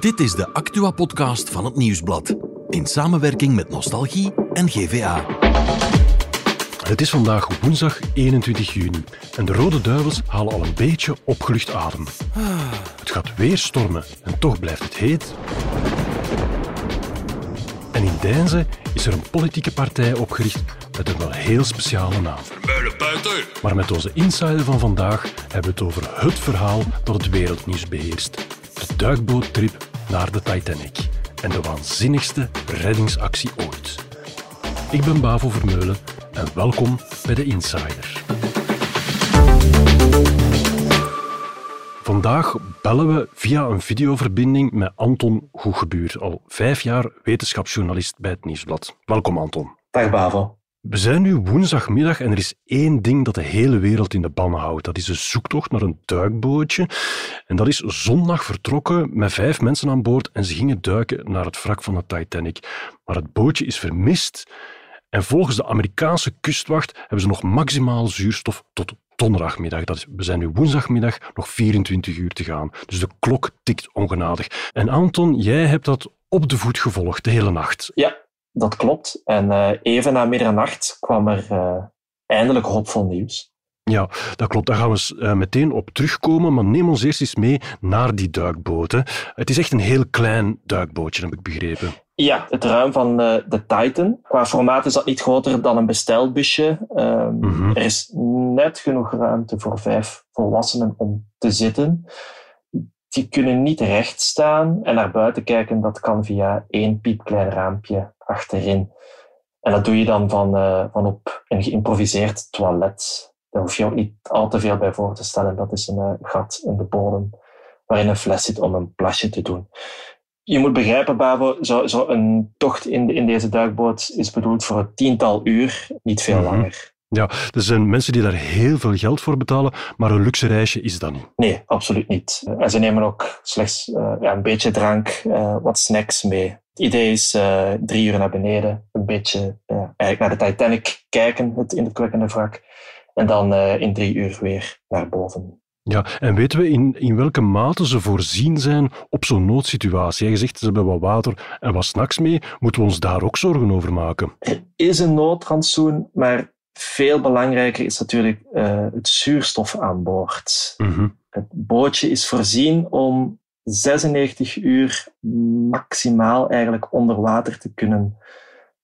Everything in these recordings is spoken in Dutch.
Dit is de Actua-podcast van het Nieuwsblad. In samenwerking met Nostalgie en GVA. Het is vandaag woensdag 21 juni en de Rode Duivels halen al een beetje opgelucht adem. Het gaat weer stormen en toch blijft het heet. En in Deinze is er een politieke partij opgericht met een wel heel speciale naam. Maar met onze insider van vandaag hebben we het over het verhaal dat het wereldnieuws beheerst. Duikboottrip naar de Titanic en de waanzinnigste reddingsactie ooit. Ik ben Bavo Vermeulen en welkom bij de Insider. Vandaag bellen we via een videoverbinding met Anton Goegebuur, al vijf jaar wetenschapsjournalist bij het Nieuwsblad. Welkom Anton. Dag Bavo. We zijn nu woensdagmiddag en er is één ding dat de hele wereld in de ban houdt. Dat is de zoektocht naar een duikbootje. En dat is zondag vertrokken met vijf mensen aan boord en ze gingen duiken naar het wrak van de Titanic. Maar het bootje is vermist en volgens de Amerikaanse kustwacht hebben ze nog maximaal zuurstof tot donderdagmiddag. Dat is, we zijn nu woensdagmiddag, nog 24 uur te gaan. Dus de klok tikt ongenadig. En Anton, jij hebt dat op de voet gevolgd de hele nacht. Ja, dat klopt. En uh, even na middernacht kwam er uh, eindelijk hoopvol nieuws. Ja, dat klopt. Daar gaan we uh, meteen op terugkomen. Maar neem ons eerst eens mee naar die duikboten. Het is echt een heel klein duikbootje, heb ik begrepen. Ja, het ruim van de Titan. Qua formaat is dat niet groter dan een bestelbusje. Um, mm -hmm. Er is net genoeg ruimte voor vijf volwassenen om te zitten. Die kunnen niet recht staan en naar buiten kijken. Dat kan via één piepklein raampje achterin. En dat doe je dan van, uh, van op een geïmproviseerd toilet. Daar hoef je ook niet al te veel bij voor te stellen. Dat is een uh, gat in de bodem waarin een fles zit om een plasje te doen. Je moet begrijpen, Bavo, zo, zo een tocht in, in deze duikboot is bedoeld voor een tiental uur, niet veel mm -hmm. langer. Ja, er zijn mensen die daar heel veel geld voor betalen, maar een luxe reisje is dat niet. Nee, absoluut niet. En ze nemen ook slechts uh, ja, een beetje drank, uh, wat snacks mee. Het idee is uh, drie uur naar beneden, een beetje eigenlijk naar de Titanic kijken, het indrukwekkende wrak, en dan in drie uur weer naar boven. Ja, en weten we in, in welke mate ze voorzien zijn op zo'n noodsituatie? Je zegt, ze hebben wat water en wat snacks mee. Moeten we ons daar ook zorgen over maken? Er is een noodrantsoen, maar veel belangrijker is natuurlijk uh, het zuurstof aan boord. Mm -hmm. Het bootje is voorzien om 96 uur maximaal eigenlijk onder water te kunnen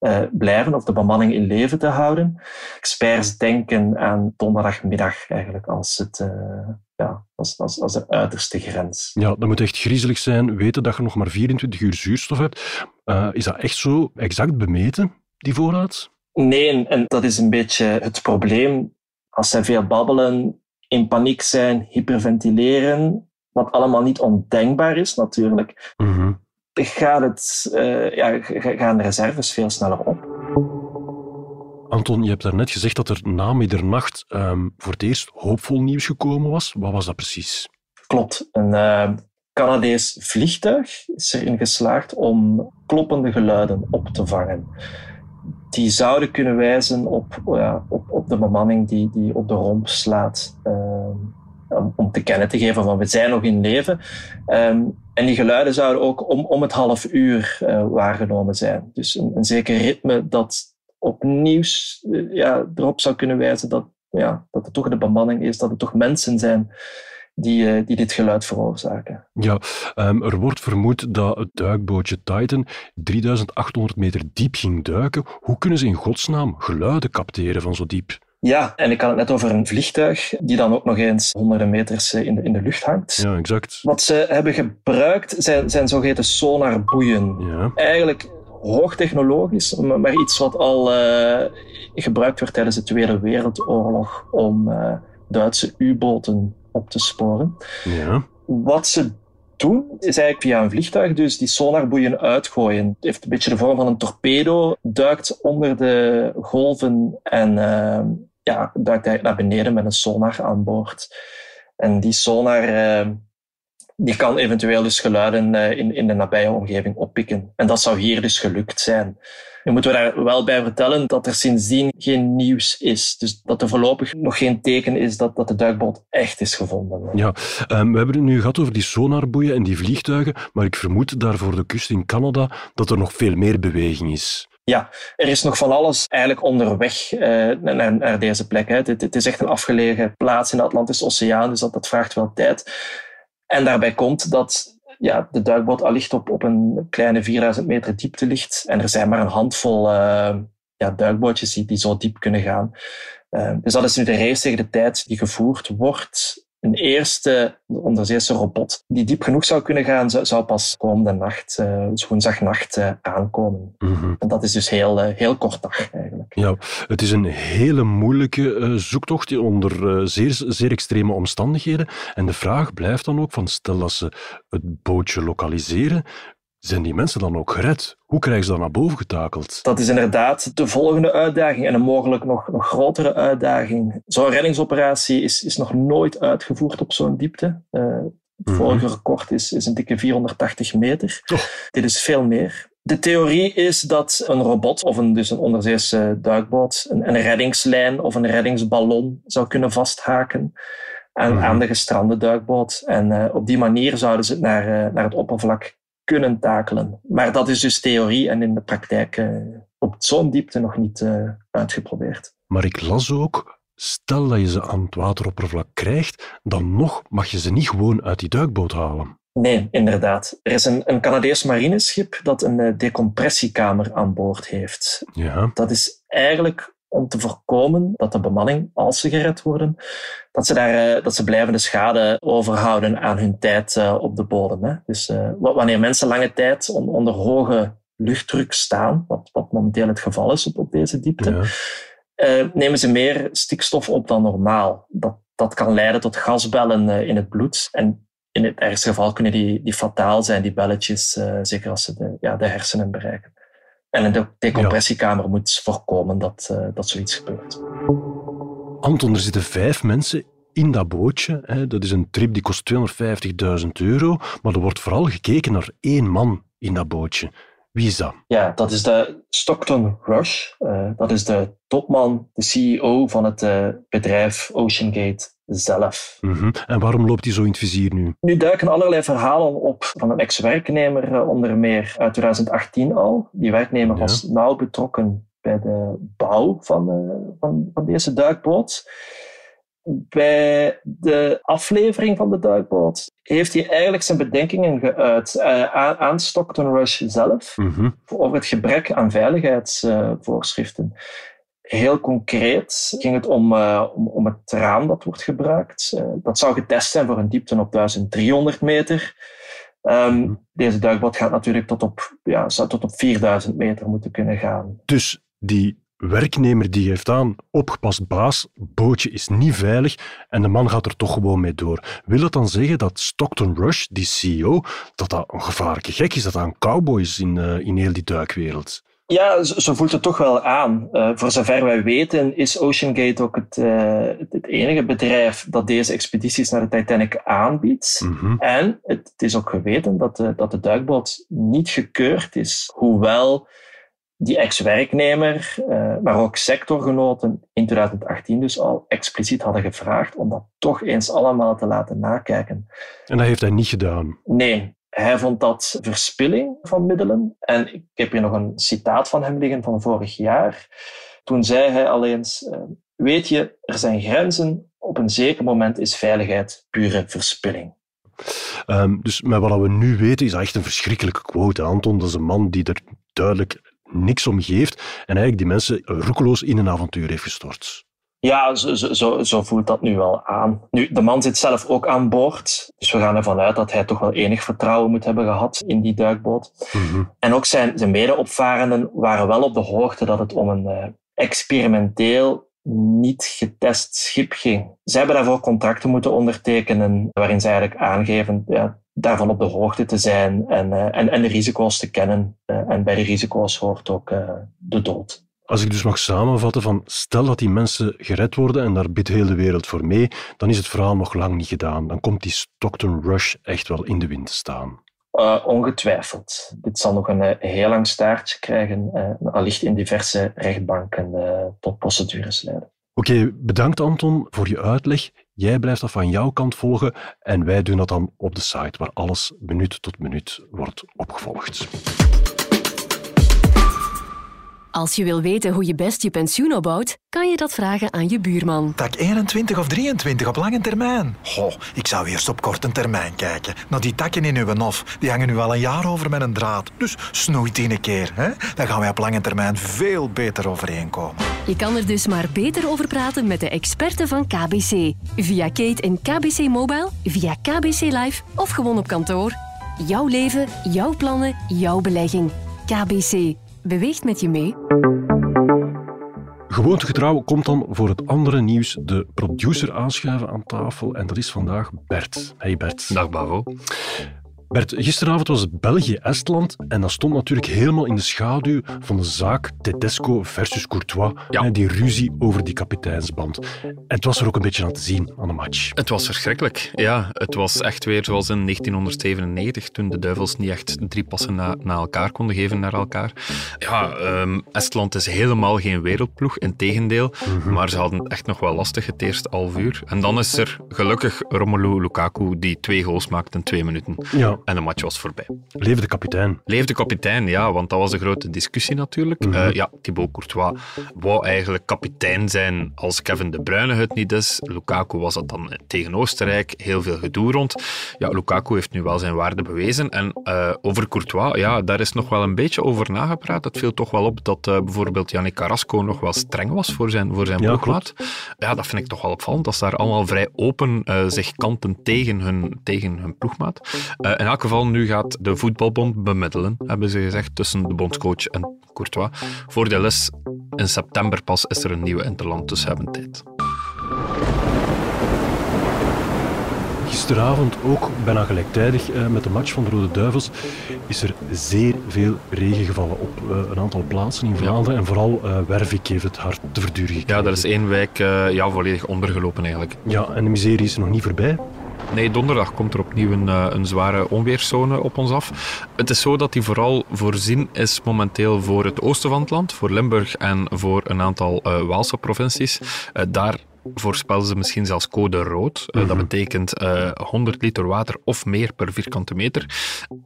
uh, blijven of de bemanning in leven te houden. Experts denken aan donderdagmiddag eigenlijk als, het, uh, ja, als, als, als de uiterste grens. Ja, dat moet echt griezelig zijn. Weten dat je nog maar 24 uur zuurstof hebt. Uh, is dat echt zo exact bemeten, die voorraad? Nee, en dat is een beetje het probleem. Als zij veel babbelen, in paniek zijn, hyperventileren, wat allemaal niet ondenkbaar is natuurlijk, mm -hmm. gaat het, uh, ja, gaan de reserves veel sneller op. Anton, je hebt daarnet gezegd dat er na middernacht um, voor het eerst hoopvol nieuws gekomen was. Wat was dat precies? Klopt. Een uh, Canadees vliegtuig is erin geslaagd om kloppende geluiden op te vangen die zouden kunnen wijzen op, ja, op, op de bemanning die, die op de romp slaat. Um, om, te kennen te geven van we zijn nog in leven. Um, en die geluiden zouden ook om, om het half uur uh, waargenomen zijn. Dus een, een zeker ritme dat opnieuw uh, ja, erop zou kunnen wijzen dat, ja, dat het toch de bemanning is, dat het toch mensen zijn die, die dit geluid veroorzaken. Ja, um, er wordt vermoed dat het duikbootje Titan 3800 meter diep ging duiken. Hoe kunnen ze in godsnaam geluiden capteren van zo diep? Ja, en ik had het net over een vliegtuig die dan ook nog eens honderden meters in de, in de lucht hangt. Ja, exact. Wat ze hebben gebruikt zijn, zijn zogeheten sonarboeien. Ja. Eigenlijk hoogtechnologisch, maar iets wat al uh, gebruikt werd tijdens de Tweede Wereldoorlog om uh, Duitse U-boten op te sporen. Ja. Wat ze doen, is eigenlijk via een vliegtuig dus die sonarboeien uitgooien. Het heeft een beetje de vorm van een torpedo, duikt onder de golven en uh, ja, duikt eigenlijk naar beneden met een sonar aan boord. En die sonar uh, die kan eventueel dus geluiden uh, in, in de nabije omgeving oppikken. En dat zou hier dus gelukt zijn. Nu moeten we daar wel bij vertellen dat er sindsdien geen nieuws is. Dus dat er voorlopig nog geen teken is dat, dat de duikboot echt is gevonden. Ja, um, we hebben het nu gehad over die sonarboeien en die vliegtuigen, maar ik vermoed daar voor de kust in Canada dat er nog veel meer beweging is. Ja, er is nog van alles eigenlijk onderweg uh, naar, naar, deze plek. Hè. Het, het, is echt een afgelegen plaats in de Atlantische Oceaan, dus dat, dat vraagt wel tijd. En daarbij komt dat ja, de duikboot allicht op, op een kleine 4000 meter diepte ligt. En er zijn maar een handvol uh, ja, duikbootjes die, die zo diep kunnen gaan. Uh, dus dat is nu de race tegen de tijd die gevoerd wordt een eerste onderzeese robot die diep genoeg zou kunnen gaan, zou, pas komende nacht, uh, dus woensdagnacht, uh, aankomen. Mm En dat is dus heel, uh, heel kort dag eigenlijk. Ja, het is een hele moeilijke zoektocht onder zeer, zeer extreme omstandigheden. En de vraag blijft dan ook van, stel dat ze het bootje lokaliseren, zijn die mensen dan ook gered? Hoe krijgen ze dat naar boven getakeld? Dat is inderdaad de volgende uitdaging en een mogelijk nog, nog grotere uitdaging. Zo'n reddingsoperatie is, is nog nooit uitgevoerd op zo'n diepte. Uh, het vorige record is, is een dikke 480 meter. Dit is veel meer. De theorie is dat een robot of een, dus een onderzeese duikboot een, een reddingslijn of een reddingsballon zou kunnen vasthaken aan, mhm. aan de gestrande duikboot. En uh, op die manier zouden ze het naar, uh, naar het oppervlak kunnen takelen. Maar dat is dus theorie en in de praktijk uh, op zo'n diepte nog niet uh, uitgeprobeerd. Maar ik las ook, stel dat je ze aan het wateroppervlak krijgt, dan nog mag je ze niet gewoon uit die duikboot halen. Nee, inderdaad. Er is een, een Canadees marineschip dat een uh, decompressiekamer aan boord heeft. Ja. Dat is eigenlijk om te voorkomen dat de bemanning, als ze gered worden, dat ze, daar, eh, dat ze blijvende schade overhouden aan hun tijd eh, op de bodem. Hè. Dus uh, wanneer mensen lange tijd onder hoge luchtdruk staan, wat, wat momenteel het geval is op, op deze diepte, ja. nemen ze meer stikstof op dan normaal. Dat, dat kan leiden tot gasbellen in het bloed. En in het ergste geval kunnen die, die fataal zijn, die belletjes, zeker als ze de, ja, de hersenen bereiken. En een decompressiekamer ja. moet voorkomen dat, uh, dat zoiets gebeurt. Anton, er zitten vijf mensen in dat bootje. Hè. Dat is een trip die kost 250.000 euro. Maar er wordt vooral gekeken naar één man in dat bootje. Wie is dat? Ja, dat is de Stockton Rush. Uh, dat is de topman, de CEO van het uh, bedrijf OceanGate zelf. Mm -hmm. En waarom loopt hij zo in het vizier nu? Nu duiken allerlei verhalen op van een ex-werknemer, uh, onder meer uit 2018 al. Die werknemer ja. was nauw betrokken bij de bouw van, van, van deze duikboot bij de aflevering van de duikboot heeft hij eigenlijk zijn bedenkingen geuit uh, aan Stockton Rush zelf mm-hmm. over het gebrek aan veiligheidsvoorschriften. Uh, Heel concreet ging het om, uh, om, om, het raam dat wordt gebruikt. Eh, dat zou getest zijn voor een diepte op 1300 meter. Um, mm-hmm. Deze duikboot gaat natuurlijk tot op, ja, zou tot op 4000 meter moeten kunnen gaan. Dus die werknemer die geeft aan, opgepast baas, bootje is niet veilig en de man gaat er toch gewoon mee door. Wil dat dan zeggen dat Stockton Rush, die CEO, dat dat een gevaarlijke gek is, dat dat een cowboy is in, uh, in heel die duikwereld? Ja, zo, voelt het toch wel aan. Uh, voor zover wij weten is OceanGate ook het, uh, het enige bedrijf dat deze expedities naar de Titanic aanbiedt. Mm-hmm. En het, het, is ook geweten dat de, dat de duikboot niet gekeurd is, hoewel die ex-werknemer, uh, maar ook sectorgenoten in 2018 dus al expliciet hadden gevraagd om dat toch eens allemaal te laten nakijken. En dat heeft hij niet gedaan? Nee, hij vond dat verspilling van middelen. En ik heb hier nog een citaat van hem liggen van vorig jaar. Toen zei hij al eens, uh, weet je, er zijn grenzen. Op een zeker moment is veiligheid pure verspilling. Um, dus met wat we nu weten is dat echt een verschrikkelijke quote, Anton. Dat is een man die er duidelijk niks om geeft en eigenlijk die mensen roekeloos in een avontuur heeft gestort. Ja, zo, zo, zo voelt dat nu wel aan. Nu, de man zit zelf ook aan boord, dus we gaan ervan uit dat hij toch wel enig vertrouwen moet hebben gehad in die duikboot. Mm-hmm. En ook zijn, zijn medeopvarenden waren wel op de hoogte dat het om een uh, experimenteel niet getest schip ging. Zij hebben daarvoor contracten moeten ondertekenen waarin ze eigenlijk aangeven ja, daarvan op de hoogte te zijn en, uh, en, en de risico's te kennen. Uh, en bij de risico's hoort ook uh, de dood. Als ik dus mag samenvatten van stel dat die mensen gered worden en daar bidt heel de wereld voor mee, dan is het verhaal nog lang niet gedaan. Dan komt die Stockton Rush echt wel in de wind te staan. Uh, ongetwijfeld. Dit zal nog een, heel lang staartje krijgen, uh, allicht in diverse rechtbanken tot procedures leiden. Oké, bedankt Anton voor je uitleg. Jij blijft dat van jouw kant volgen en wij doen dat dan op de site waar alles minuut tot minuut wordt opgevolgd. Als je wil weten hoe je best je pensioen opbouwt, kan je dat vragen aan je buurman. Tak 21 of 23 op lange termijn? Goh, ik zou eerst op korte termijn kijken. Naar die takken in uw nof, die hangen nu al een jaar over met een draad. Dus snoeit die een keer, hè? Dan gaan wij op lange termijn veel beter overeenkomen. Je kan er dus maar beter over praten met de experten van KBC. Via Kate en KBC Mobile, via KBC Live of gewoon op kantoor. Jouw leven, jouw plannen, jouw belegging. KBC beweegt met je mee. Gewoontegetrouw komt dan voor het andere nieuws de producer aanschuiven aan tafel. En dat is vandaag Bert. Hey Bert. Dag Bavo. Bert, gisteravond was het België-Estland en dat stond natuurlijk helemaal in de schaduw van de zaak Tedesco versus Courtois. Ja. die ruzie over die kapiteinsband. En het was er ook een beetje aan te zien aan de match. Het was verschrikkelijk. Ja, het was echt weer zoals in 1997, toen de duivels niet echt drie passen na, na elkaar konden geven naar elkaar. Ja, um, Estland is helemaal geen wereldploeg, in tegendeel. Mhm. Maar ze hadden echt nog wel lastig het eerste half uur. En dan is er gelukkig Romelu Lukaku die twee goals maakt in twee minuten. Ja. En de match was voorbij. Leefde kapitein. Leefde kapitein, ja, want dat was de grote discussie natuurlijk. Mm ja, Thibaut Courtois wou eigenlijk kapitein zijn als Kevin De Bruyne het niet is. Lukaku was dat dan tegen Oostenrijk. Heel veel gedoe rond. Ja, Lukaku heeft nu wel zijn waarde bewezen. En uh, over Courtois, ja, daar is nog wel een beetje over nagepraat. Het viel toch wel op dat uh, bijvoorbeeld Yannick Carrasco nog wel streng was voor zijn, voor zijn ja, Ja, dat vind ik toch wel opvallend. Dat ze daar allemaal vrij open zich kanten tegen hun, tegen hun ploegmaat. en elk geval, nu gaat de voetbalbond bemiddelen, hebben ze gezegd, tussen de bondscoach en Courtois. Voordeel is, in september pas is er een nieuwe interland, dus hebben tijd. Gisteravond, ook bijna gelijktijdig eh, met de match van de Rode Duivels, is er zeer veel regen gevallen op eh, een aantal plaatsen in Vlaanderen. En vooral uh, Wervik heeft het hard te verduren gekregen. Ja, dat is één wijk ja, volledig ondergelopen eigenlijk. Ja, en de miserie is nog niet voorbij. Nee, donderdag komt er opnieuw een, eh, een zware onweerszone op ons af. Het is zo dat die vooral voorzien is momenteel voor het oosten van het land, voor Limburg en voor een aantal uh, Waalse provincies. Uh, daar voorspellen ze misschien zelfs code rood. Dat mhm. betekent 100 liter water of meer per vierkante meter.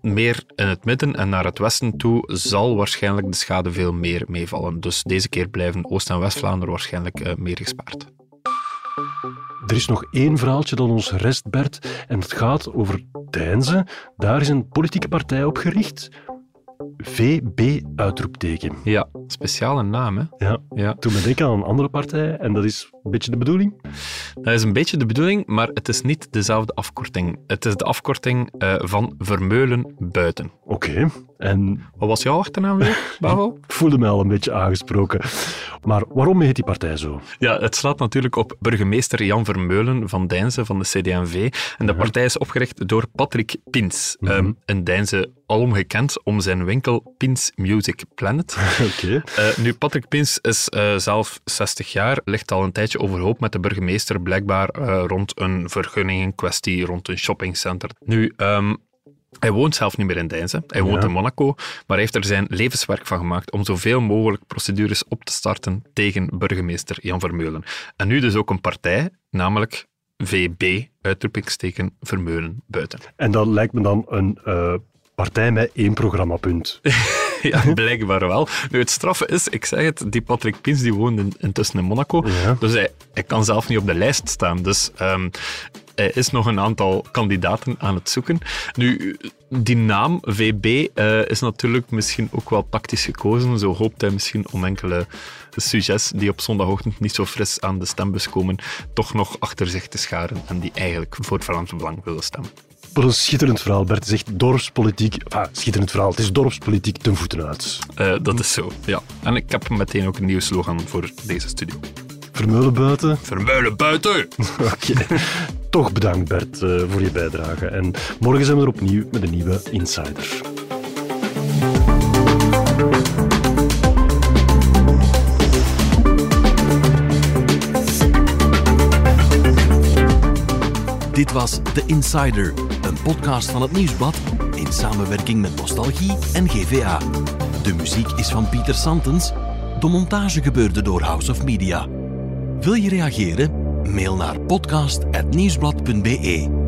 Meer in het midden en naar het westen toe zal waarschijnlijk de schade veel meer meevallen. Dus deze keer blijven Oost- en West-Vlaanderen waarschijnlijk meer gespaard. Er is nog één verhaaltje dat ons rest, Bert, en het gaat over Deinzen. Daar is een politieke partij opgericht. VB uitroepteken. Ja, speciale naam, hè? Ja. ja. Toen ben ik aan een andere partij en dat is een beetje de bedoeling. Dat is een beetje de bedoeling, maar het is niet dezelfde afkorting. Het is de afkorting uh, van Vermeulen Buiten. Oké. En... Wat was jouw achternaam weer, Bavo? ik voelde mij al een beetje aangesproken. Maar waarom heet die partij zo? Ja, het slaat natuurlijk op burgemeester Jan Vermeulen van Deinze van de CD&V. En de partij is opgericht door Patrick Pins. Mm -hmm. um, een Deinze alom gekend om zijn winkel Pins Music Planet. Oké. Uh, nu, Patrick Pins is uh, zelf 60 jaar, ligt al een tijdje overhoop met de burgemeester, blijkbaar uh, rond een vergunningenkwestie, rond een shoppingcenter. Nu, um, hij woont zelf niet meer in Deinze. Hij woont in Monaco, maar hij heeft er zijn levenswerk van gemaakt om zoveel mogelijk procedures op te starten tegen burgemeester Jan Vermeulen. En nu dus ook een partij, namelijk VB, uitroepingsteken Vermeulen buiten. En dat lijkt me dan een uh, partij met één programmapunt. ja, blijkbaar wel. Nu, het straffe is, ik zeg het, die Patrick Pins die woont in, intussen in Monaco. Dus hij, hij, kan zelf niet op de lijst staan. Dus um, hij is nog een aantal kandidaten aan het zoeken. Nu, die naam, VB, uh, eh, is natuurlijk misschien ook wel tactisch gekozen. Zo hoopt hij misschien om enkele sujets die op zondagochtend niet zo fris aan de stembus komen, toch nog achter zich te scharen en die eigenlijk voor het Vlaams Belang willen stemmen. Wat een schitterend verhaal. Bert zegt dorpspolitiek. Enfin, schitterend verhaal. Het is dorpspolitiek ten voeten uit. Uh, dat is zo, ja. En ik heb meteen ook een nieuwe slogan voor deze studio. Vermeulen buiten. Vermeulen buiten! Oké. Toch bedankt Bert uh, voor je bijdrage. En morgen zijn we er opnieuw met een nieuwe Insider. Dit was The Insider, podcast van het Nieuwsblad in samenwerking met Nostalgie en GVA. De muziek is van Pieter Santens. De montage gebeurde door House of Media. Wil je reageren? Mail naar podcast.nieuwsblad.be.